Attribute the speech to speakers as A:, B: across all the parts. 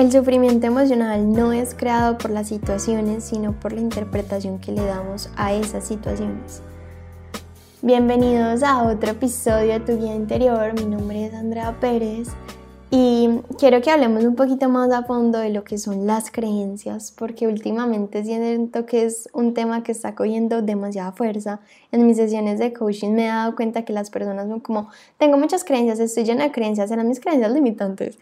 A: El sufrimiento emocional no es creado por las situaciones, sino por la interpretación que le damos a esas situaciones. Bienvenidos a otro episodio de Tu Vida Interior. Mi nombre es Andrea Pérez y quiero que hablemos un poquito más a fondo de lo que son las creencias, porque últimamente siento que es un tema que está cogiendo demasiada fuerza. En mis sesiones de coaching me he dado cuenta que las personas son como, tengo muchas creencias, estoy llena de creencias, eran mis creencias limitantes.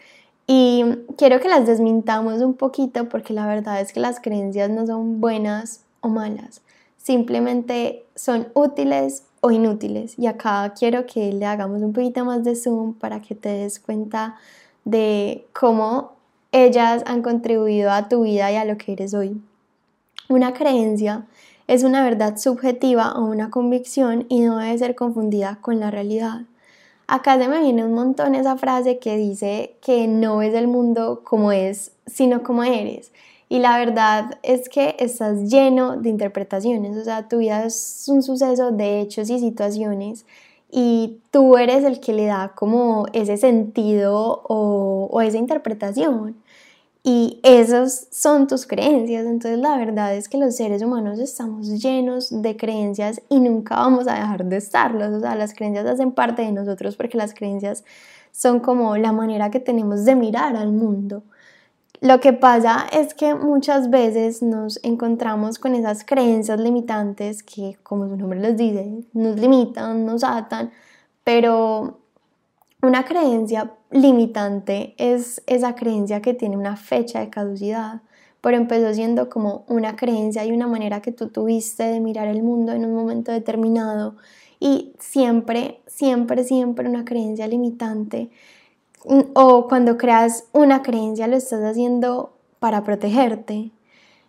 A: Y quiero que las desmintamos un poquito porque la verdad es que las creencias no son buenas o malas, simplemente son útiles o inútiles. Y acá quiero que le hagamos un poquito más de zoom para que te des cuenta de cómo ellas han contribuido a tu vida y a lo que eres hoy. Una creencia es una verdad subjetiva o una convicción y no debe ser confundida con la realidad. Acá se me viene un montón esa frase que dice que no ves el mundo como es, sino como eres. Y la verdad es que estás lleno de interpretaciones, o sea, tu vida es un suceso de hechos y situaciones y tú eres el que le da como ese sentido o esa interpretación. Y esas son tus creencias. Entonces la verdad es que los seres humanos estamos llenos de creencias y nunca vamos a dejar de estarlos. O sea, las creencias hacen parte de nosotros porque las creencias son como la manera que tenemos de mirar al mundo. Lo que pasa es que muchas veces nos encontramos con esas creencias limitantes que, como su nombre les dice, nos limitan, nos atan, pero una creencia limitante es esa creencia que tiene una fecha de caducidad, pero empezó siendo como una creencia y una manera que tú tuviste de mirar el mundo en un momento determinado y siempre, siempre, siempre una creencia limitante o cuando creas una creencia lo estás haciendo para protegerte.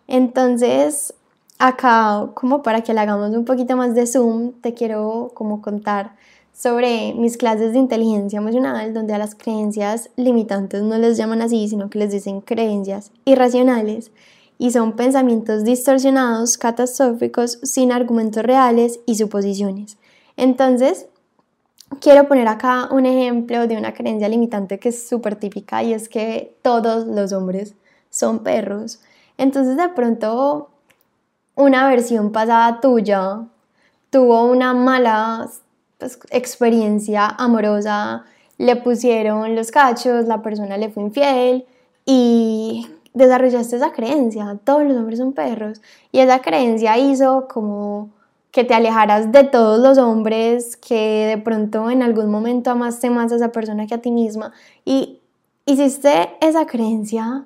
A: Entonces, acá, como para que le hagamos un poquito más de zoom, te quiero como contar sobre mis clases de inteligencia emocional, donde a las creencias limitantes no les llaman así, sino que les dicen creencias irracionales y son pensamientos distorsionados, catastróficos, sin argumentos reales y suposiciones. Entonces, quiero poner acá un ejemplo de una creencia limitante que es súper típica y es que todos los hombres son perros. Entonces de pronto una versión pasada tuya tuvo una mala pues, experiencia amorosa, le pusieron los cachos, la persona le fue infiel y desarrollaste esa creencia, todos los hombres son perros. Y esa creencia hizo como que te alejaras de todos los hombres, que de pronto en algún momento amaste más a esa persona que a ti misma. Y hiciste esa creencia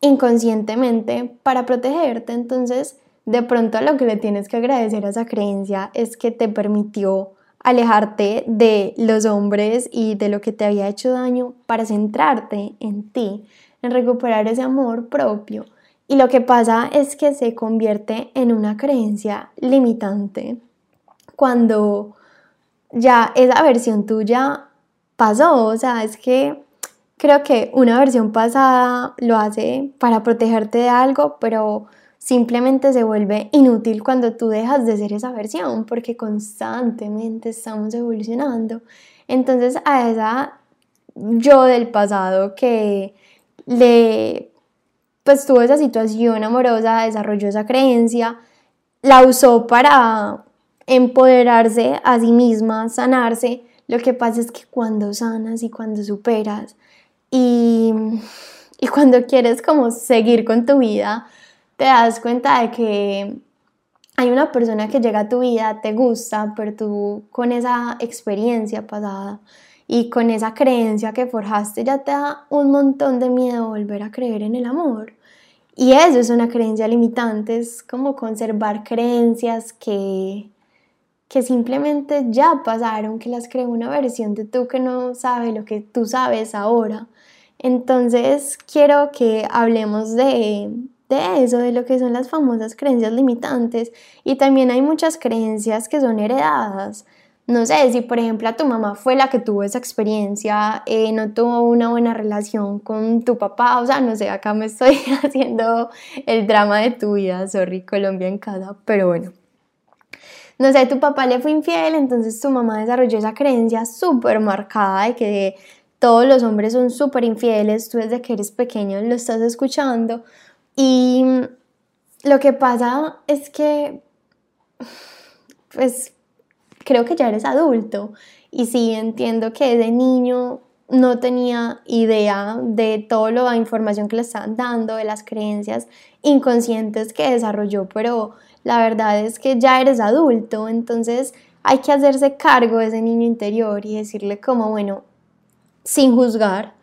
A: inconscientemente para protegerte. Entonces, de pronto lo que le tienes que agradecer a esa creencia es que te permitió alejarte de los hombres y de lo que te había hecho daño para centrarte en ti, en recuperar ese amor propio. Y lo que pasa es que se convierte en una creencia limitante cuando ya esa versión tuya pasó. O sea, es que creo que una versión pasada lo hace para protegerte de algo, pero simplemente se vuelve inútil cuando tú dejas de ser esa versión, porque constantemente estamos evolucionando. Entonces a esa yo del pasado que le pues tuvo esa situación amorosa, desarrolló esa creencia, la usó para empoderarse a sí misma, sanarse. Lo que pasa es que cuando sanas y cuando superas y, y cuando quieres como seguir con tu vida, te das cuenta de que hay una persona que llega a tu vida, te gusta, pero tú con esa experiencia pasada y con esa creencia que forjaste ya te da un montón de miedo volver a creer en el amor. Y eso es una creencia limitante, es como conservar creencias que, que simplemente ya pasaron, que las creó una versión de tú que no sabe lo que tú sabes ahora. Entonces quiero que hablemos de, de eso, de lo que son las famosas creencias limitantes. Y también hay muchas creencias que son heredadas no sé, si por ejemplo a tu mamá fue la que tuvo esa experiencia, eh, no tuvo una buena relación con tu papá, o sea, no sé, acá me estoy haciendo el drama de tu vida, sorry, Colombia en casa, pero bueno. No sé, tu papá le fue infiel, entonces tu mamá desarrolló esa creencia súper marcada de que todos los hombres son súper infieles, tú desde que eres pequeño lo estás escuchando y lo que pasa es que, pues, creo que ya eres adulto. Y sí entiendo que de niño no tenía idea de toda la información que le estaban dando, de las creencias inconscientes que desarrolló, pero la verdad es que ya eres adulto, entonces hay que hacerse cargo de ese niño interior y decirle como, bueno, sin juzgar,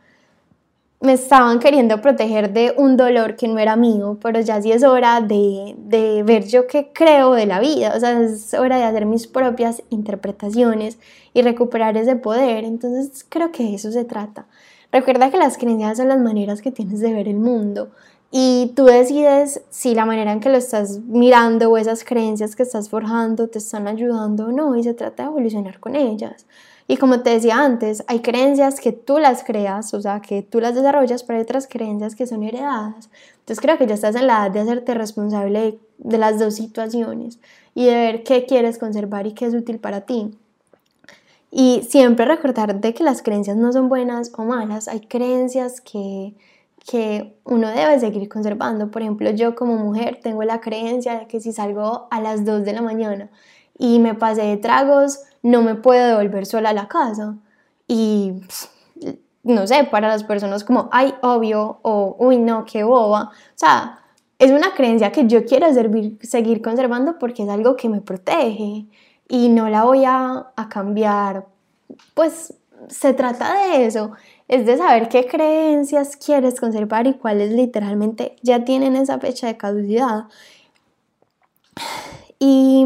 A: me estaban queriendo proteger de un dolor que no era mío, pero ya sí es hora de, de, ver yo qué creo de la vida, o sea, es hora de hacer mis propias interpretaciones y recuperar ese poder, entonces creo que eso se trata. Recuerda que las creencias son las maneras que tienes de ver el mundo y tú decides si la manera en que lo estás mirando o esas creencias que estás forjando te están ayudando o no y se trata de evolucionar con ellas. Y como te decía antes, hay creencias que tú las creas, o sea, que tú las desarrollas, pero hay otras creencias que son heredadas. Entonces creo que ya estás en la edad de hacerte responsable de, las dos situaciones y de ver qué quieres conservar y qué es útil para ti. Y siempre recordar de que las creencias no son buenas o malas, hay creencias que, que uno debe seguir conservando. Por ejemplo, yo como mujer tengo la creencia de que si salgo a las 2 de la mañana y me pasé de tragos, no me puedo devolver sola a la casa. Y no sé, para las personas como, ay, obvio, o uy, no, qué boba. O sea, es una creencia que yo quiero seguir conservando porque es algo que me protege y no la voy a, a cambiar. Pues se trata de eso, es de saber qué creencias quieres conservar y cuáles literalmente ya tienen esa fecha de caducidad. Y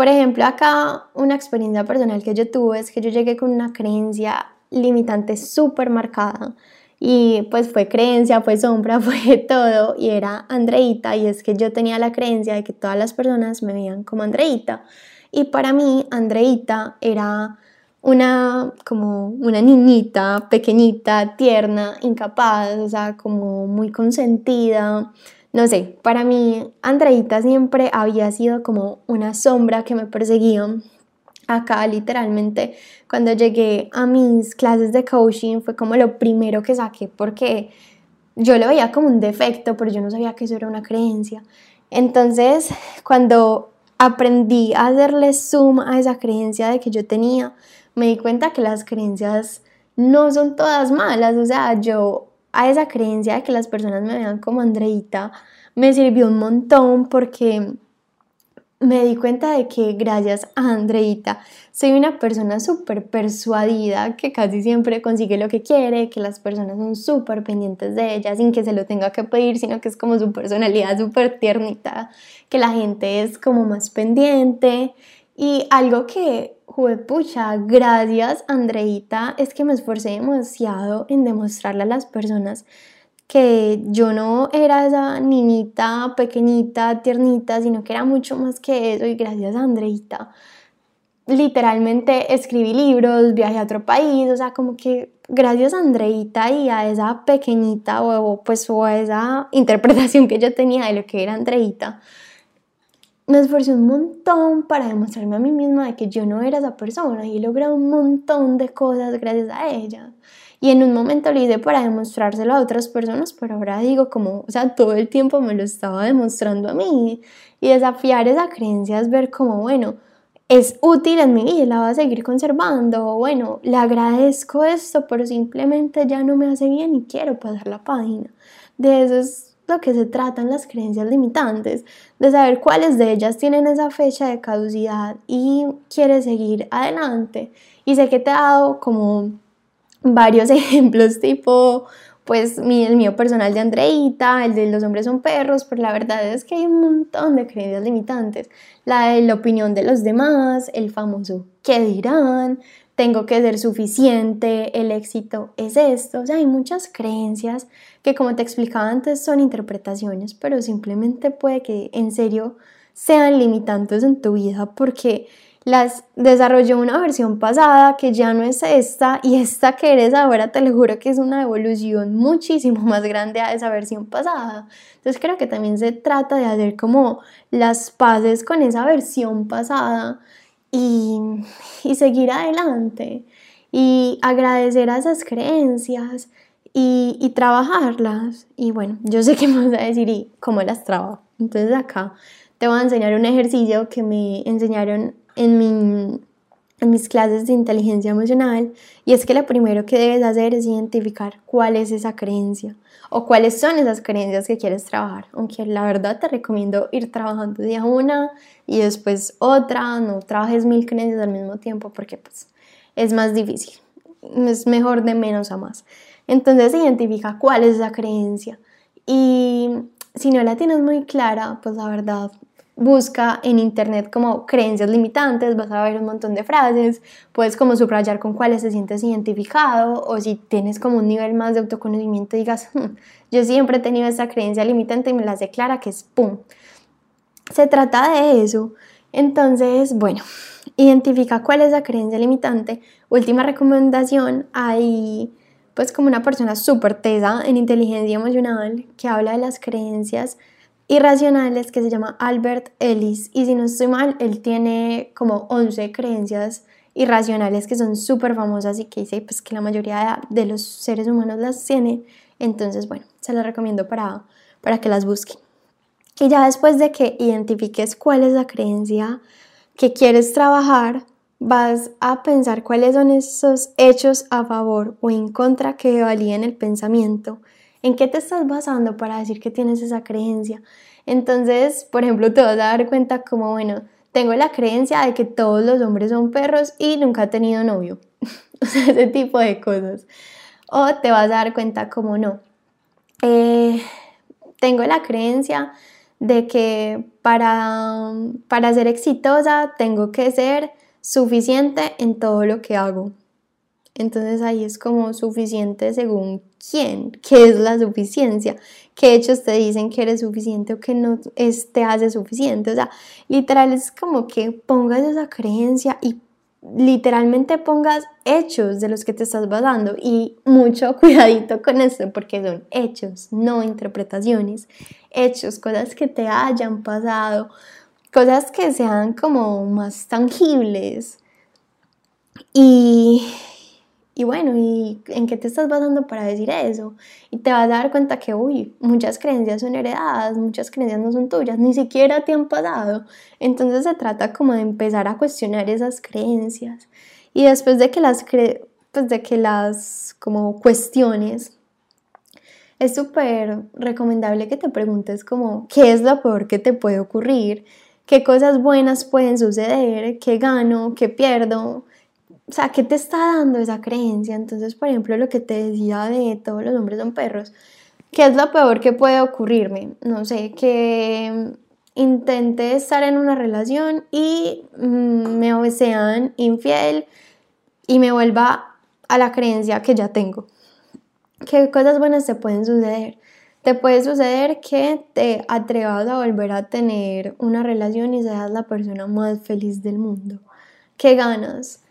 A: por ejemplo, acá una experiencia personal que yo tuve es que yo llegué con una creencia limitante súper marcada y pues fue creencia, fue sombra, fue todo y era Andreita y es que yo tenía la creencia de que todas las personas me veían como Andreita y para mí Andreita era una como una niñita pequeñita, tierna, incapaz, o sea, como muy consentida, no sé, para mí Andreita siempre había sido como una sombra que me perseguía. Acá literalmente cuando llegué a mis clases de coaching fue como lo primero que saqué porque yo lo veía como un defecto, pero yo no sabía que eso era una creencia. Entonces, cuando aprendí a hacerle zoom a esa creencia de que yo tenía, me di cuenta que las creencias no son todas malas, o sea, yo a esa creencia de que las personas me vean como Andreita me sirvió un montón porque me di cuenta de que gracias a Andreita soy una persona súper persuadida que casi siempre consigue lo que quiere, que las personas son súper pendientes de ella sin que se lo tenga que pedir, sino que es como su personalidad súper tiernita, que la gente es como más pendiente. Y algo que, pucha, gracias Andreita, es que me esforcé demasiado en demostrarle a las personas que yo no era esa niñita pequeñita, tiernita, sino que era mucho más que eso y gracias a Andreita. Literalmente escribí libros, viajé a otro país, o sea, como que gracias a Andreita y a esa pequeñita o pues o a esa interpretación que yo tenía de lo que era Andreita, me esforcé un montón para demostrarme a mí misma de que yo no era esa persona y he logrado un montón de cosas gracias a ella. Y en un momento lo hice para demostrárselo a otras personas, pero ahora digo como, o sea, todo el tiempo me lo estaba demostrando a mí. Y desafiar esa creencia es ver como, bueno, es útil en mi vida, la voy a seguir conservando. Bueno, le agradezco esto, pero simplemente ya no me hace bien y quiero pasar la página. De eso es lo que se tratan las creencias limitantes, de saber cuáles de ellas tienen esa fecha de caducidad y quieres seguir adelante. Y sé que te he dado como varios ejemplos tipo pues el mío personal de Andreita, el de los hombres son perros, pero la verdad es que hay un montón de creencias limitantes. La la opinión de los demás, el famoso qué dirán, tengo que ser suficiente, el éxito es esto. O sea, hay muchas creencias que como te explicaba antes son interpretaciones, pero simplemente puede que en serio sean limitantes en tu vida porque las desarrolló una versión pasada que ya no es esta y esta que eres ahora te lo juro que es una evolución muchísimo más grande a esa versión pasada. Entonces creo que también se trata de hacer como las paces con esa versión pasada y, seguir adelante. y agradecer a esas creencias y, y trabajarlas. Y bueno, yo sé que me vas a decir, ¿y cómo las trabajo? Entonces acá te voy a enseñar un ejercicio que me enseñaron en, mi, en mis clases de inteligencia emocional y es que lo primero que debes hacer es identificar cuál es esa creencia o cuáles son esas creencias que quieres trabajar. Aunque la verdad te recomiendo ir trabajando día una y después otra, no trabajes mil creencias al mismo tiempo porque pues es más difícil. Es mejor de menos a más. Entonces identifica cuál es esa creencia y si no la tienes muy clara, pues la verdad busca en internet como creencias limitantes, vas a ver un montón de frases, puedes como subrayar con cuáles te sientes identificado o si tienes como un nivel más de autoconocimiento digas, hmm, yo siempre he tenido esa creencia limitante y me las declara que es pum. Se trata de eso. Entonces, bueno, identifica cuál es la creencia limitante. Última recomendación, hay pues como una persona súper tesa en inteligencia emocional que habla de las creencias irracionales que se llama Albert Ellis y si no estoy mal, él tiene como 11 creencias irracionales que son súper famosas y que dice pues que la mayoría de los seres humanos las tiene. Entonces, bueno, se las recomiendo para, para que las busquen. Y ya después de que identifiques cuál es la creencia que quieres trabajar, vas a pensar cuáles son esos hechos a favor o en contra que valían el pensamiento ¿En qué te estás basando para decir que tienes esa creencia? Entonces, por ejemplo, te vas a dar cuenta como, bueno, tengo la creencia de que todos los hombres son perros y nunca he tenido novio. o sea, ese tipo de cosas. O te vas a dar cuenta como, no, eh, tengo la creencia de que para, para ser exitosa tengo que ser suficiente en todo lo que hago. Entonces ahí es como suficiente según quién, qué es la suficiencia, qué hechos te dicen que eres suficiente o que no te hace suficiente. O sea, literal es como que pongas esa creencia y literalmente pongas hechos de los que te estás basando y mucho cuidadito con esto porque son hechos, no interpretaciones, hechos, cosas que te hayan pasado, cosas que sean como más tangibles. Y y bueno, ¿y en qué te estás basando para decir eso? Y te vas a dar cuenta que, uy, muchas creencias son heredadas, muchas creencias no son tuyas, ni siquiera te han pasado. Entonces se trata como de empezar a cuestionar esas creencias. Y después de que las, pues de que las como cuestiones, es súper recomendable que te preguntes como, ¿qué es lo peor que te puede ocurrir? ¿Qué cosas buenas pueden suceder? ¿Qué gano? ¿Qué pierdo? O sea, ¿qué te está dando esa creencia? Entonces, por ejemplo, lo que te decía de todos los hombres son perros, ¿qué es lo peor que puede ocurrirme? No sé, que intente estar en una relación y mm, me sean infiel y me vuelva a la creencia que ya tengo. ¿Qué cosas buenas te pueden suceder? Te puede suceder que te atrevas a volver a tener una relación y seas la persona más feliz del mundo. ¿Qué ganas?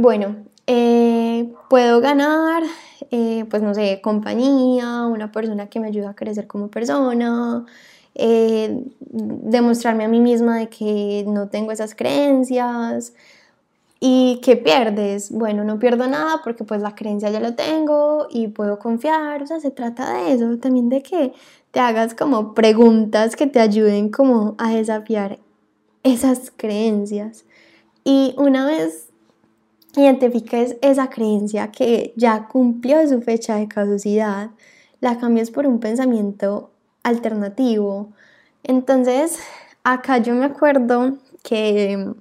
A: Bueno, eh, puedo ganar, eh, pues no sé, compañía, una persona que me ayuda a crecer como persona, eh, demostrarme a mí misma de que no tengo esas creencias. ¿Y qué pierdes? Bueno, no pierdo nada porque pues la creencia ya lo tengo y puedo confiar, o sea, se trata de eso, también de que te hagas como preguntas que te ayuden como a desafiar esas creencias. Y una vez identifiques esa creencia que ya cumplió su fecha de caducidad, la cambies por un pensamiento alternativo. Entonces, acá yo me acuerdo que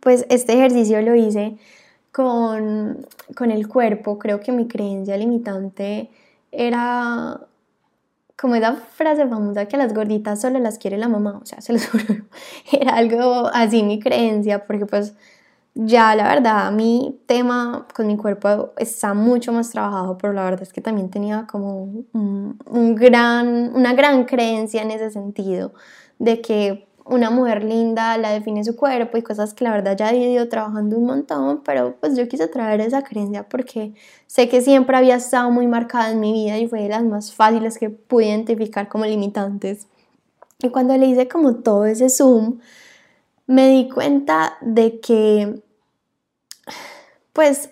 A: pues este ejercicio lo hice con, con el cuerpo. Creo que mi creencia limitante era como esa frase famosa que las gorditas solo las quiere la mamá, o sea, se lo juro, era algo así mi creencia, porque pues ya la verdad, mi tema con mi cuerpo está mucho más trabajado, pero la verdad es que también tenía como un, gran, una gran creencia en ese sentido, de que una mujer linda la define su cuerpo y cosas que la verdad ya he ido trabajando un montón, pero pues yo quise traer esa creencia porque sé que siempre había estado muy marcada en mi vida y fue de las más fáciles que pude identificar como limitantes. Y cuando le hice como todo ese zoom, me di cuenta de que pues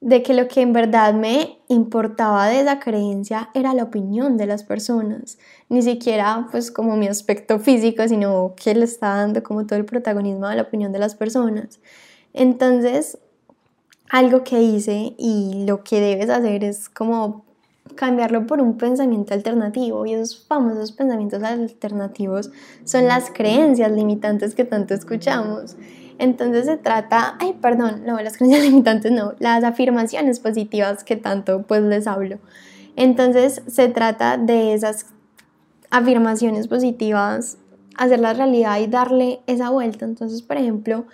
A: de que lo que en verdad me importaba de esa creencia era la opinión de las personas, ni siquiera pues como mi aspecto físico, sino que le estaba dando como todo el protagonismo a la opinión de las personas. Entonces, algo que hice y lo que debes hacer es como cambiarlo por un pensamiento alternativo y esos famosos pensamientos alternativos son las creencias limitantes que tanto escuchamos. Entonces se trata, ay, perdón, no, las creencias limitantes no, las afirmaciones positivas que tanto pues les hablo. Entonces se trata de esas afirmaciones positivas, hacerlas realidad y darle esa vuelta. Entonces, por ejemplo,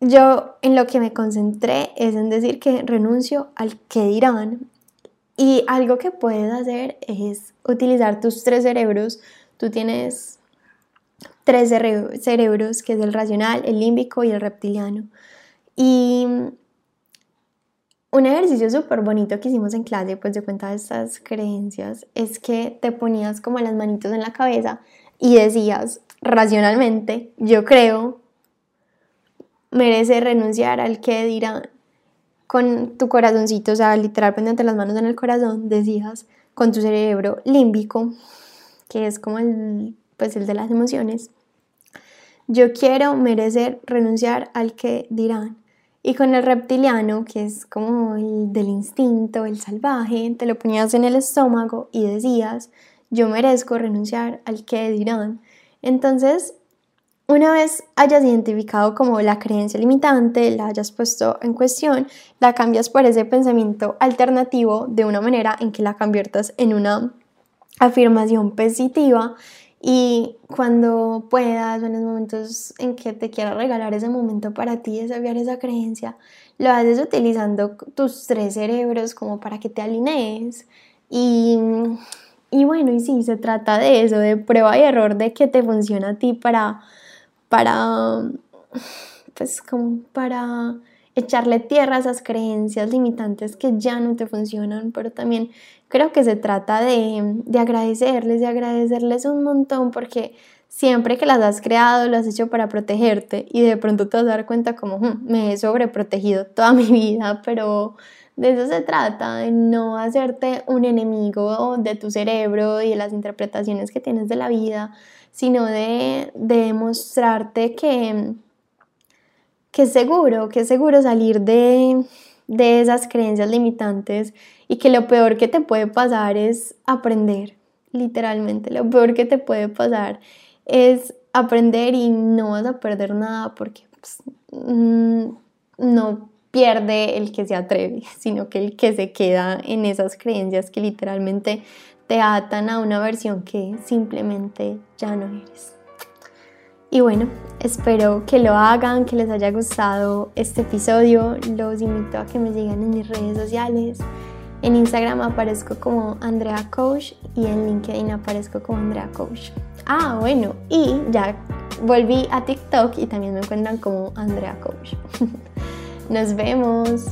A: yo en lo que me concentré es en decir que renuncio al que dirán. Y algo que puedes hacer es utilizar tus tres cerebros. Tú tienes tres cerebros, que es el racional, el límbico y el reptiliano. Y un ejercicio súper bonito que hicimos en clase, pues de cuenta de estas creencias, es que te ponías como las manitos en la cabeza y decías racionalmente, yo creo, merece renunciar al que dirán. Con tu corazoncito, o sea, literal pendiente las manos en el corazón, decías con tu cerebro límbico, que es como el, pues el de las emociones, yo quiero merecer renunciar al que dirán. Y con el reptiliano, que es como el del instinto, el salvaje, te lo ponías en el estómago y decías, yo merezco renunciar al que dirán. Entonces, una vez hayas identificado como la creencia limitante, la hayas puesto en cuestión, la cambias por ese pensamiento alternativo de una manera en que la conviertas en una afirmación positiva y cuando puedas o en los momentos en que te quieras regalar ese momento para ti, desafiar esa creencia, lo haces utilizando tus tres cerebros como para que te alinees. Y, y bueno, y sí, se trata de eso, de prueba y error, de que te funciona a ti para, para, pues como para echarle tierra a esas creencias limitantes que ya no te funcionan, pero también creo que se trata de, de agradecerles, de agradecerles un montón porque siempre que las has creado, lo has hecho para protegerte y de pronto te vas a dar cuenta como hmm, me he sobreprotegido toda mi vida, pero de eso se trata, de no hacerte un enemigo de tu cerebro y de las interpretaciones que tienes de la vida, sino de, de demostrarte que que es seguro, que es seguro salir de, de esas creencias limitantes y que lo peor que te puede pasar es aprender, literalmente, lo peor que te puede pasar es aprender y no vas a perder nada porque pues, mm, no pierde el que se atreve, sino que el que se queda en esas creencias que literalmente te atan a una versión que simplemente ya no eres. Y bueno, espero que lo hagan, que les haya gustado este episodio. Los invito a que me sigan en mis redes sociales. En Instagram aparezco como Andrea Coach y en LinkedIn aparezco como Andrea Coach. Ah, bueno, y ya volví a TikTok y también me encuentran como Andrea Coach. Nos vemos.